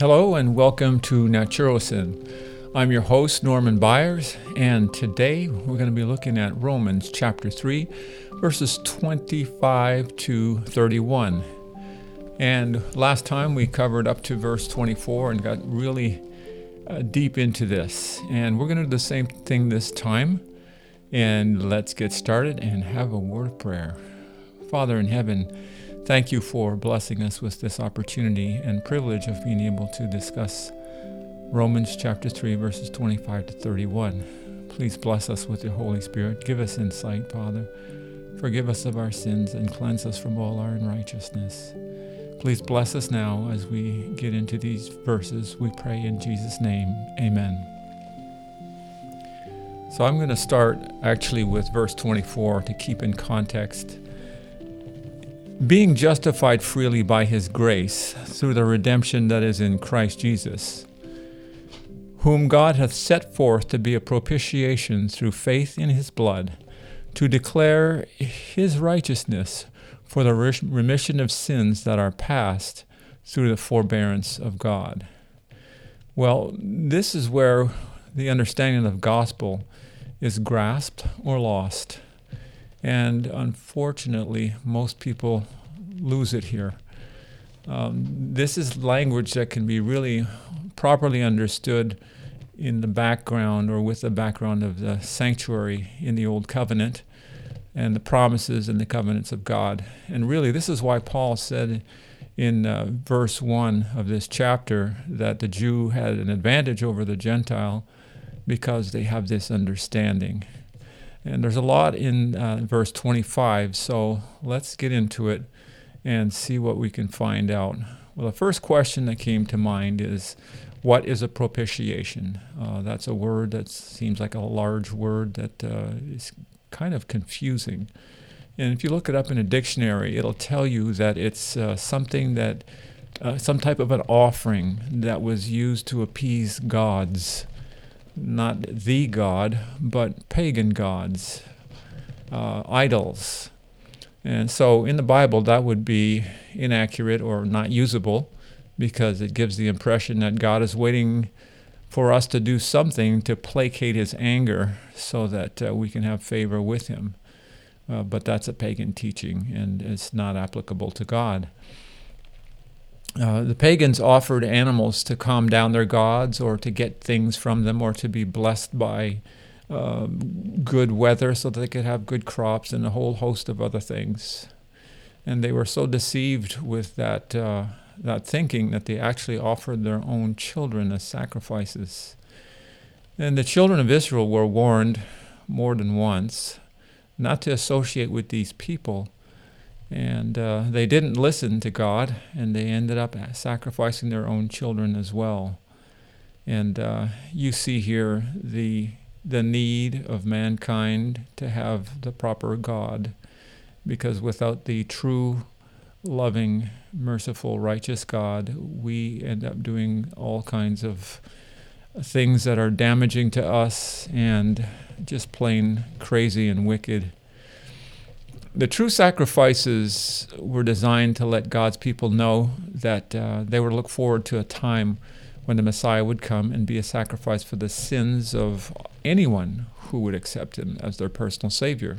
Hello and welcome to Naturosin. I'm your host, Norman Byers, and today we're going to be looking at Romans chapter 3, verses 25 to 31. And last time we covered up to verse 24 and got really uh, deep into this. And we're going to do the same thing this time. And let's get started and have a word of prayer. Father in heaven, thank you for blessing us with this opportunity and privilege of being able to discuss Romans chapter 3, verses 25 to 31. Please bless us with your Holy Spirit. Give us insight, Father. Forgive us of our sins and cleanse us from all our unrighteousness. Please bless us now as we get into these verses. We pray in Jesus' name. Amen. So I'm going to start actually with verse 24 to keep in context. Being justified freely by his grace through the redemption that is in Christ Jesus, whom God hath set forth to be a propitiation through faith in his blood, to declare his righteousness for the remission of sins that are past through the forbearance of God. Well, this is where the understanding of the gospel is grasped or lost. And unfortunately, most people lose it here. Um, this is language that can be really properly understood in the background or with the background of the sanctuary in the Old Covenant and the promises and the covenants of God. And really, this is why Paul said in uh, verse 1 of this chapter that the Jew had an advantage over the Gentile because they have this understanding. And there's a lot in uh, verse 25, so let's get into it and see what we can find out. Well, the first question that came to mind is what is a propitiation? Uh, that's a word that seems like a large word that uh, is kind of confusing. And if you look it up in a dictionary, it'll tell you that it's uh, something that, uh, some type of an offering that was used to appease gods. Not the God, but pagan gods, uh, idols. And so in the Bible, that would be inaccurate or not usable because it gives the impression that God is waiting for us to do something to placate his anger so that uh, we can have favor with him. Uh, but that's a pagan teaching and it's not applicable to God. Uh, the pagans offered animals to calm down their gods or to get things from them or to be blessed by uh, good weather so that they could have good crops and a whole host of other things. And they were so deceived with that uh, that thinking that they actually offered their own children as sacrifices. And the children of Israel were warned more than once not to associate with these people. And uh, they didn't listen to God, and they ended up sacrificing their own children as well. And uh, you see here the the need of mankind to have the proper God, because without the true loving, merciful, righteous God, we end up doing all kinds of things that are damaging to us and just plain crazy and wicked. The true sacrifices were designed to let God's people know that uh, they would look forward to a time when the Messiah would come and be a sacrifice for the sins of anyone who would accept him as their personal Savior.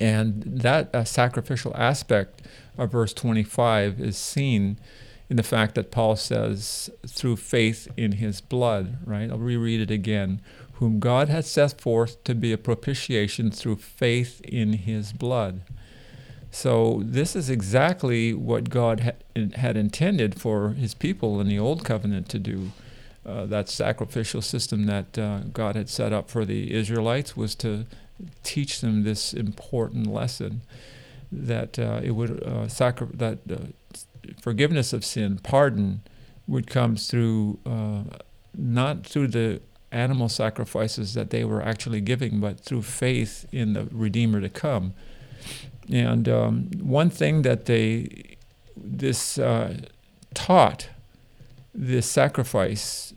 And that uh, sacrificial aspect of verse 25 is seen in the fact that Paul says, through faith in his blood, right? I'll reread it again. Whom God has set forth to be a propitiation through faith in his blood. So, this is exactly what God had, had intended for his people in the Old Covenant to do. Uh, that sacrificial system that uh, God had set up for the Israelites was to teach them this important lesson that uh, it would uh, sacri- that uh, forgiveness of sin, pardon, would come through uh, not through the animal sacrifices that they were actually giving, but through faith in the Redeemer to come. And um, one thing that they this uh, taught this sacrifice,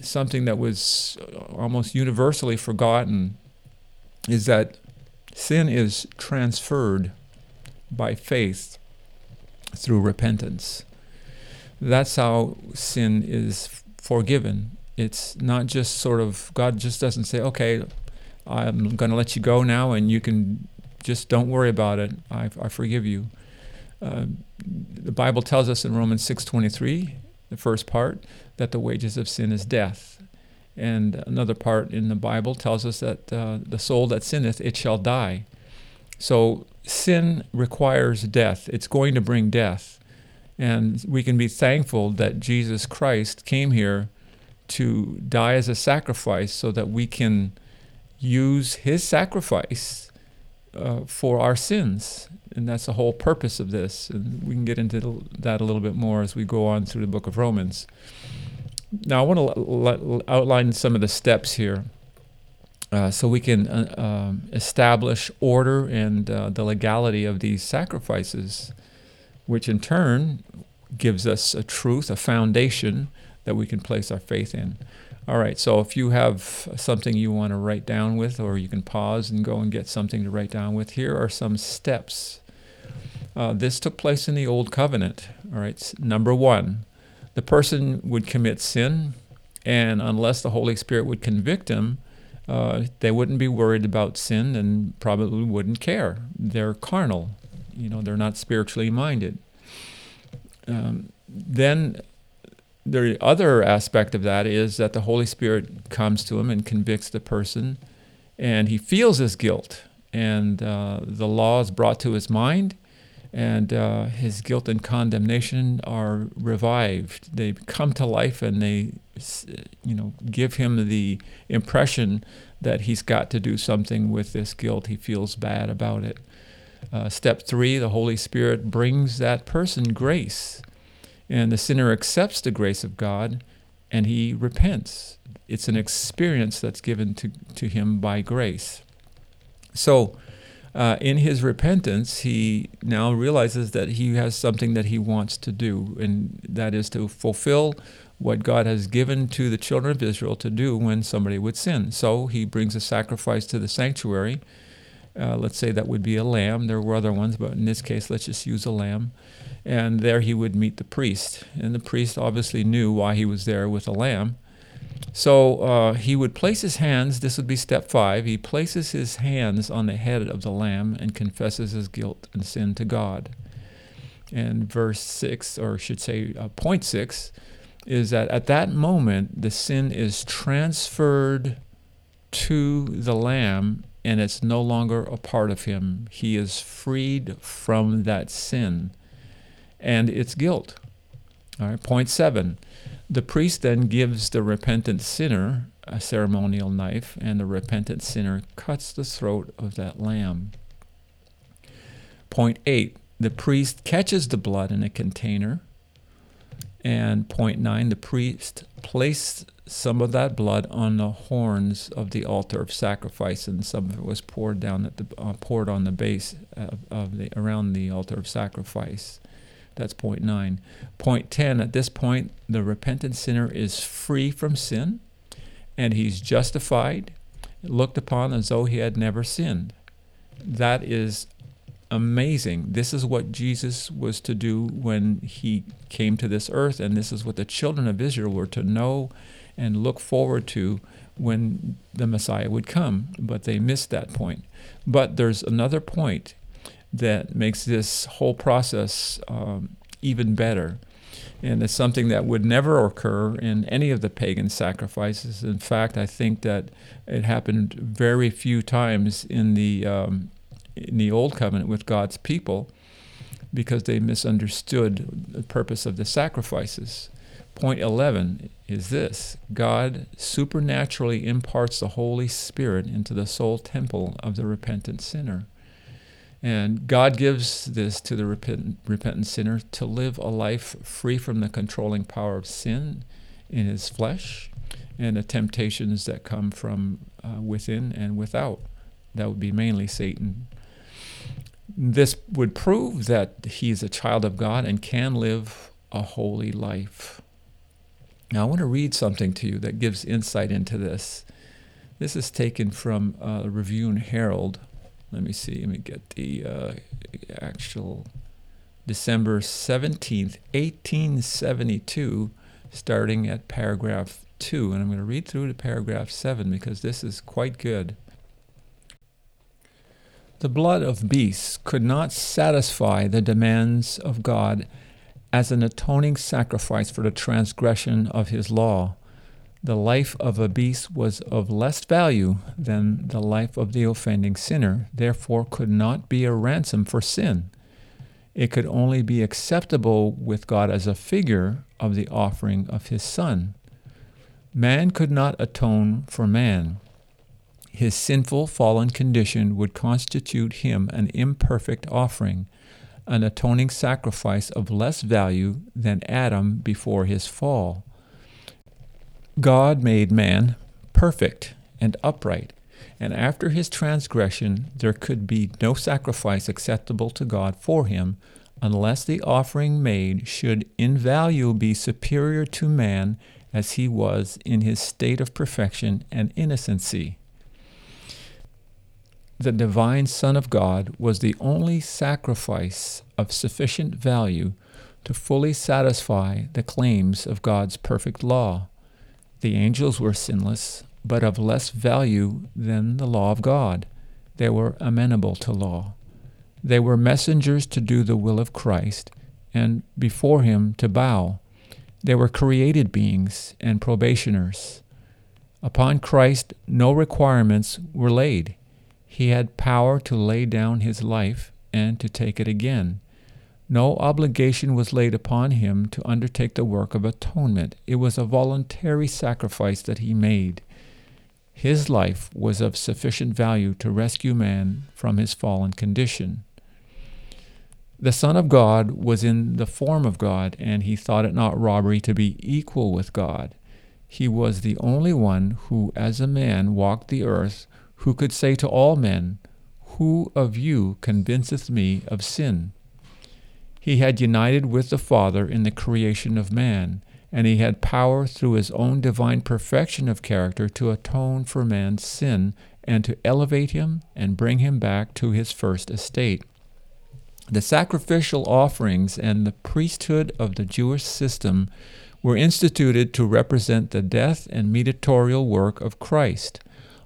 something that was almost universally forgotten is that sin is transferred by faith through repentance. That's how sin is forgiven. It's not just sort of, God just doesn't say, okay, I'm going to let you go now and you can just don't worry about it. I, I forgive you. Uh, the Bible tells us in Romans 6:23, the first part, that the wages of sin is death. And another part in the Bible tells us that uh, the soul that sinneth, it shall die. So sin requires death. It's going to bring death. And we can be thankful that Jesus Christ came here to die as a sacrifice so that we can use his sacrifice uh, for our sins. And that's the whole purpose of this. And we can get into that a little bit more as we go on through the book of Romans. Now, I want to outline some of the steps here uh, so we can uh, um, establish order and uh, the legality of these sacrifices, which in turn gives us a truth, a foundation that we can place our faith in. All right, so if you have something you want to write down with, or you can pause and go and get something to write down with, here are some steps. Uh, this took place in the Old Covenant. All right, number one, the person would commit sin, and unless the Holy Spirit would convict him, uh, they wouldn't be worried about sin and probably wouldn't care. They're carnal, you know, they're not spiritually minded. Um, then the other aspect of that is that the Holy Spirit comes to him and convicts the person, and he feels his guilt, and uh, the law is brought to his mind, and uh, his guilt and condemnation are revived. They come to life, and they, you know, give him the impression that he's got to do something with this guilt. He feels bad about it. Uh, step three: the Holy Spirit brings that person grace and the sinner accepts the grace of God and he repents. It's an experience that's given to, to him by grace. So, uh, in his repentance, he now realizes that he has something that he wants to do, and that is to fulfill what God has given to the children of Israel to do when somebody would sin. So he brings a sacrifice to the sanctuary. Uh, let's say that would be a lamb. There were other ones, but in this case, let's just use a lamb and there he would meet the priest. And the priest obviously knew why he was there with a lamb. So uh, he would place his hands, this would be step five, he places his hands on the head of the lamb and confesses his guilt and sin to God. And verse six, or should say uh, point six, is that at that moment the sin is transferred to the lamb and it's no longer a part of him. He is freed from that sin and its guilt. All right, point seven. The priest then gives the repentant sinner a ceremonial knife, and the repentant sinner cuts the throat of that lamb. Point eight. The priest catches the blood in a container. And point nine, the priest placed some of that blood on the horns of the altar of sacrifice, and some of it was poured down at the uh, poured on the base of, of the around the altar of sacrifice. That's point nine. Point 10 at this point, the repentant sinner is free from sin and he's justified, looked upon as though he had never sinned. That is amazing. This is what Jesus was to do when he came to this earth, and this is what the children of Israel were to know and look forward to when the Messiah would come. But they missed that point. But there's another point that makes this whole process um, even better. And it's something that would never occur in any of the pagan sacrifices. In fact, I think that it happened very few times in the um, in the Old Covenant with God's people because they misunderstood the purpose of the sacrifices. Point 11 is this God supernaturally imparts the Holy Spirit into the soul temple of the repentant sinner. And God gives this to the repentant, repentant sinner to live a life free from the controlling power of sin in his flesh and the temptations that come from uh, within and without. That would be mainly Satan. This would prove that he is a child of God and can live a holy life. Now, I want to read something to you that gives insight into this. This is taken from uh, Review and Herald let me see. Let me get the uh, actual December 17th, 1872, starting at paragraph 2. And I'm going to read through to paragraph 7 because this is quite good. The blood of beasts could not satisfy the demands of God as an atoning sacrifice for the transgression of his law. The life of a beast was of less value than the life of the offending sinner, therefore, could not be a ransom for sin. It could only be acceptable with God as a figure of the offering of his Son. Man could not atone for man. His sinful, fallen condition would constitute him an imperfect offering, an atoning sacrifice of less value than Adam before his fall. God made man perfect and upright, and after his transgression there could be no sacrifice acceptable to God for him unless the offering made should in value be superior to man as he was in his state of perfection and innocency the divine Son of God was the only sacrifice of sufficient value to fully satisfy the claims of God's perfect law. The angels were sinless, but of less value than the law of God. They were amenable to law. They were messengers to do the will of Christ, and before him to bow. They were created beings and probationers. Upon Christ, no requirements were laid. He had power to lay down his life and to take it again. No obligation was laid upon him to undertake the work of atonement. It was a voluntary sacrifice that he made. His life was of sufficient value to rescue man from his fallen condition. The Son of God was in the form of God, and he thought it not robbery to be equal with God. He was the only one who, as a man, walked the earth who could say to all men, Who of you convinceth me of sin? He had united with the Father in the creation of man, and he had power through his own divine perfection of character to atone for man's sin and to elevate him and bring him back to his first estate. The sacrificial offerings and the priesthood of the Jewish system were instituted to represent the death and mediatorial work of Christ.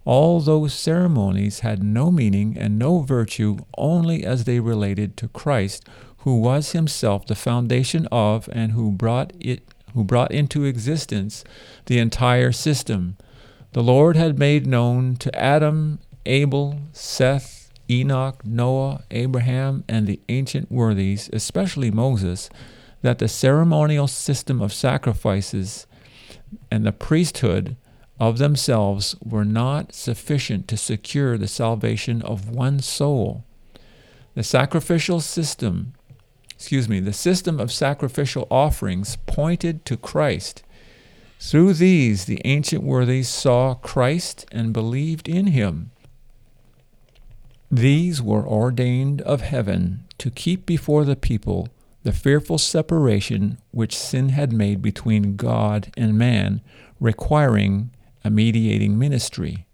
All those ceremonies had no meaning and no virtue only as they related to Christ, who was himself the foundation of and who brought it who brought into existence the entire system. The Lord had made known to Adam, Abel, Seth, Enoch, Noah, Abraham, and the ancient worthies, especially Moses, that the ceremonial system of sacrifices and the priesthood of themselves were not sufficient to secure the salvation of one soul. The sacrificial system, excuse me, the system of sacrificial offerings pointed to Christ. Through these, the ancient worthies saw Christ and believed in him. These were ordained of heaven to keep before the people the fearful separation which sin had made between God and man, requiring a mediating ministry.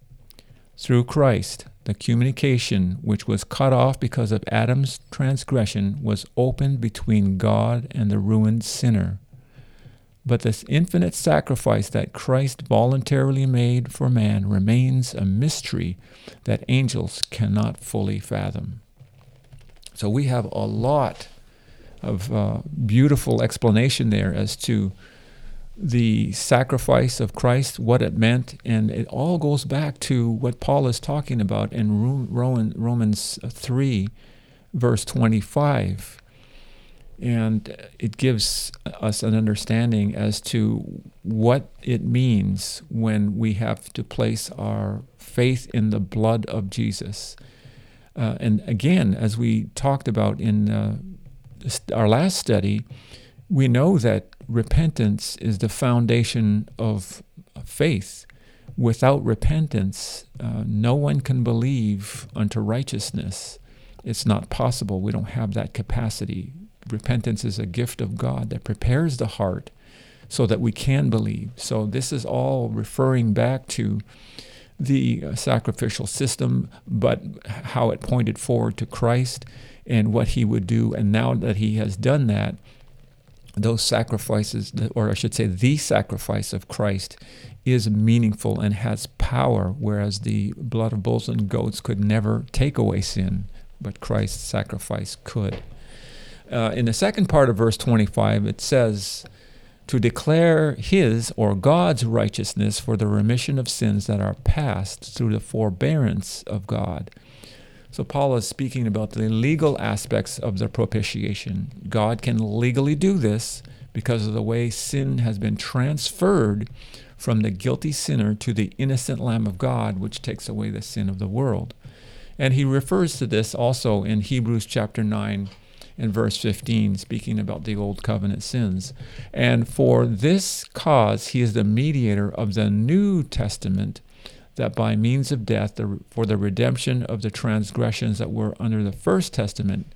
Through Christ, the communication which was cut off because of Adam's transgression was opened between God and the ruined sinner. But this infinite sacrifice that Christ voluntarily made for man remains a mystery that angels cannot fully fathom. So we have a lot of uh, beautiful explanation there as to the sacrifice of Christ, what it meant, and it all goes back to what Paul is talking about in Romans 3, verse 25. And it gives us an understanding as to what it means when we have to place our faith in the blood of Jesus. Uh, and again, as we talked about in uh, our last study, we know that repentance is the foundation of faith. Without repentance, uh, no one can believe unto righteousness. It's not possible. We don't have that capacity. Repentance is a gift of God that prepares the heart so that we can believe. So, this is all referring back to the uh, sacrificial system, but how it pointed forward to Christ and what he would do. And now that he has done that, those sacrifices, or I should say, the sacrifice of Christ is meaningful and has power, whereas the blood of bulls and goats could never take away sin, but Christ's sacrifice could. Uh, in the second part of verse 25, it says, to declare his or God's righteousness for the remission of sins that are past through the forbearance of God. So, Paul is speaking about the legal aspects of the propitiation. God can legally do this because of the way sin has been transferred from the guilty sinner to the innocent Lamb of God, which takes away the sin of the world. And he refers to this also in Hebrews chapter 9 and verse 15, speaking about the old covenant sins. And for this cause he is the mediator of the New Testament, that by means of death, the, for the redemption of the transgressions that were under the first testament,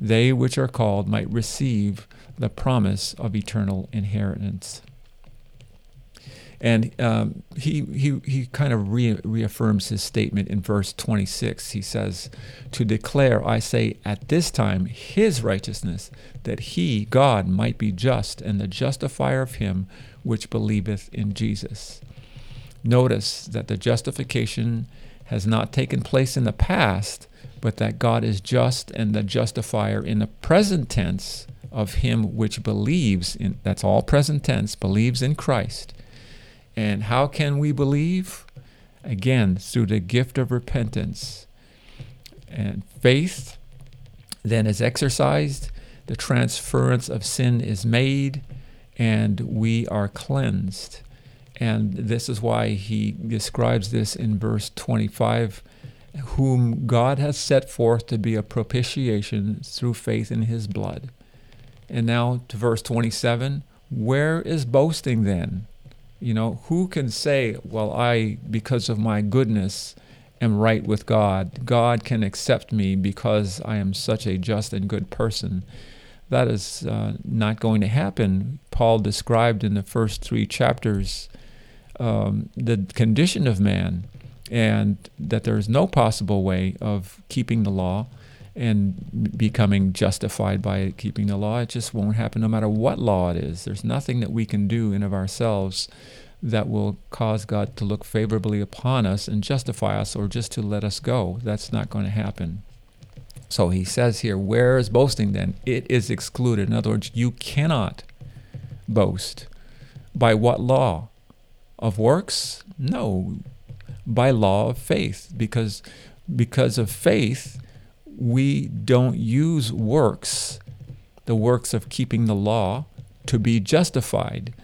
they which are called might receive the promise of eternal inheritance. And um, he, he, he kind of re- reaffirms his statement in verse 26. He says, To declare, I say, at this time, his righteousness, that he, God, might be just and the justifier of him which believeth in Jesus. Notice that the justification has not taken place in the past, but that God is just and the justifier in the present tense of him which believes in that's all present tense believes in Christ and how can we believe? Again, through the gift of repentance. And faith then is exercised, the transference of sin is made, and we are cleansed. And this is why he describes this in verse 25 whom God has set forth to be a propitiation through faith in his blood. And now to verse 27 where is boasting then? You know, who can say, well, I, because of my goodness, am right with God? God can accept me because I am such a just and good person. That is uh, not going to happen. Paul described in the first three chapters um, the condition of man and that there is no possible way of keeping the law and becoming justified by keeping the law. It just won't happen no matter what law it is. There's nothing that we can do in of ourselves that will cause God to look favorably upon us and justify us or just to let us go. That's not going to happen. So he says here, where is boasting then? It is excluded. In other words, you cannot boast. By what law? Of works? No. By law of faith. Because because of faith, we don't use works, the works of keeping the law, to be justified.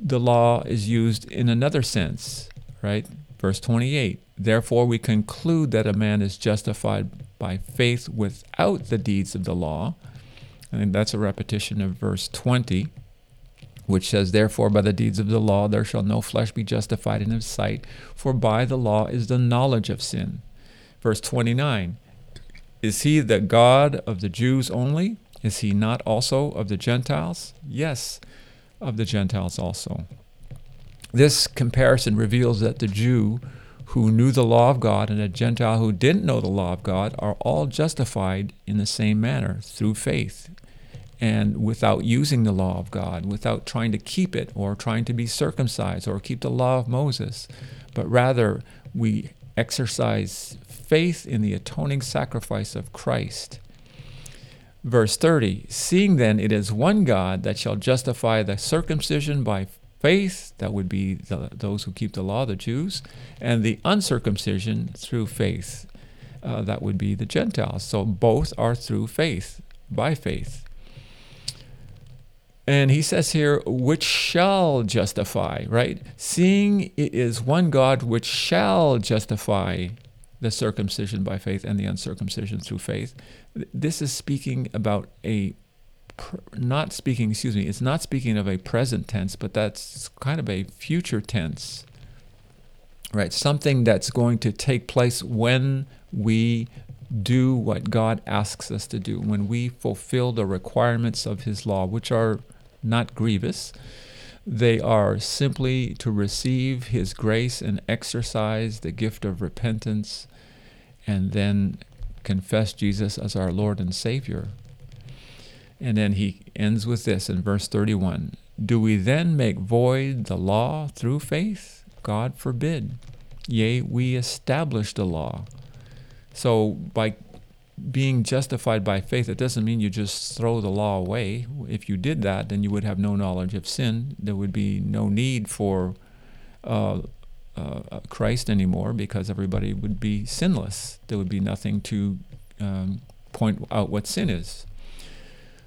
The law is used in another sense, right? Verse 28 Therefore, we conclude that a man is justified by faith without the deeds of the law. And that's a repetition of verse 20, which says, Therefore, by the deeds of the law there shall no flesh be justified in his sight, for by the law is the knowledge of sin. Verse 29 is he the God of the Jews only? Is he not also of the Gentiles? Yes, of the Gentiles also. This comparison reveals that the Jew who knew the law of God and a Gentile who didn't know the law of God are all justified in the same manner through faith and without using the law of God, without trying to keep it or trying to be circumcised or keep the law of Moses, but rather we exercise faith in the atoning sacrifice of Christ. Verse 30 Seeing then it is one God that shall justify the circumcision by faith, that would be the, those who keep the law, the Jews, and the uncircumcision through faith, uh, that would be the Gentiles. So both are through faith, by faith. And he says here, which shall justify, right? Seeing it is one God which shall justify the circumcision by faith and the uncircumcision through faith. This is speaking about a not speaking, excuse me, it's not speaking of a present tense, but that's kind of a future tense. Right? Something that's going to take place when we do what God asks us to do, when we fulfill the requirements of His law, which are not grievous. They are simply to receive His grace and exercise the gift of repentance and then confess Jesus as our Lord and Savior. And then he ends with this in verse 31 Do we then make void the law through faith? God forbid. Yea, we establish the law. So by being justified by faith, it doesn't mean you just throw the law away. If you did that, then you would have no knowledge of sin. There would be no need for uh, uh, Christ anymore because everybody would be sinless. There would be nothing to um, point out what sin is.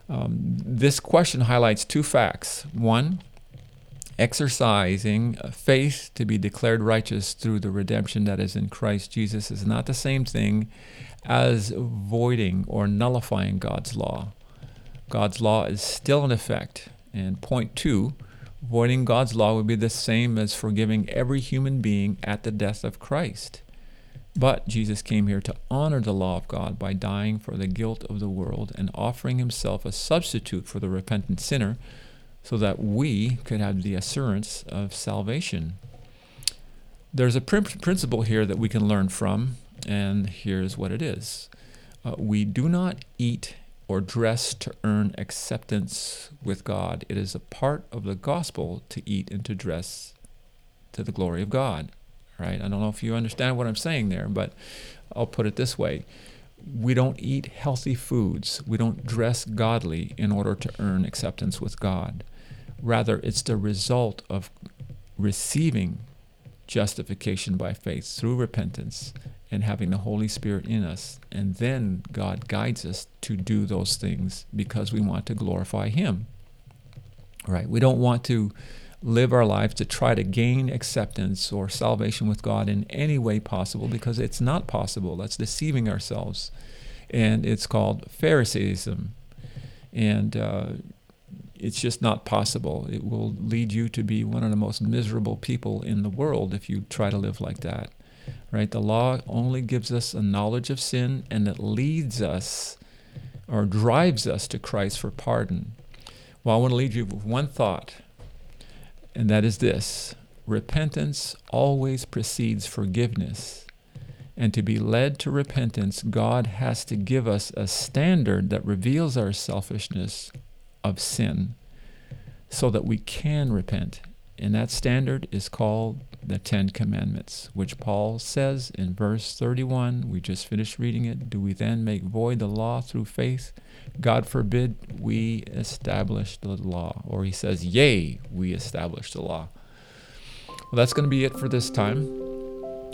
Um, this question highlights two facts. One, exercising faith to be declared righteous through the redemption that is in Christ Jesus is not the same thing as voiding or nullifying God's law. God's law is still in effect. And point two, voiding God's law would be the same as forgiving every human being at the death of Christ. But Jesus came here to honor the law of God by dying for the guilt of the world and offering himself a substitute for the repentant sinner so that we could have the assurance of salvation. There's a principle here that we can learn from, and here's what it is uh, We do not eat or dress to earn acceptance with God. It is a part of the gospel to eat and to dress to the glory of God right? I don't know if you understand what I'm saying there, but I'll put it this way. We don't eat healthy foods. We don't dress godly in order to earn acceptance with God. Rather, it's the result of receiving justification by faith through repentance and having the Holy Spirit in us. And then God guides us to do those things because we want to glorify Him. Right? We don't want to live our lives to try to gain acceptance or salvation with God in any way possible because it's not possible. That's deceiving ourselves. And it's called Pharisaism. And uh, it's just not possible. It will lead you to be one of the most miserable people in the world if you try to live like that. Right? The law only gives us a knowledge of sin and it leads us or drives us to Christ for pardon. Well, I want to leave you with one thought and that is this repentance always precedes forgiveness. And to be led to repentance, God has to give us a standard that reveals our selfishness of sin so that we can repent. And that standard is called the Ten Commandments, which Paul says in verse 31. We just finished reading it. Do we then make void the law through faith? God forbid we establish the law. Or he says, Yea, we establish the law. Well, that's going to be it for this time.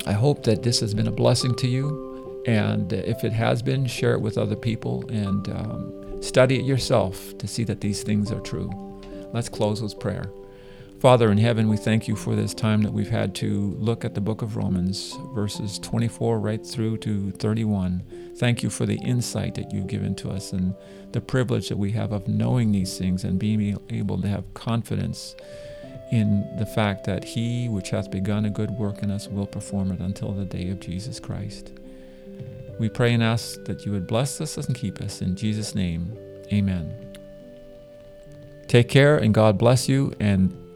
I hope that this has been a blessing to you. And if it has been, share it with other people and um, study it yourself to see that these things are true. Let's close with prayer. Father in heaven, we thank you for this time that we've had to look at the book of Romans, verses 24 right through to 31. Thank you for the insight that you've given to us and the privilege that we have of knowing these things and being able to have confidence in the fact that He which hath begun a good work in us will perform it until the day of Jesus Christ. We pray and ask that you would bless us and keep us. In Jesus' name, amen. Take care and God bless you, and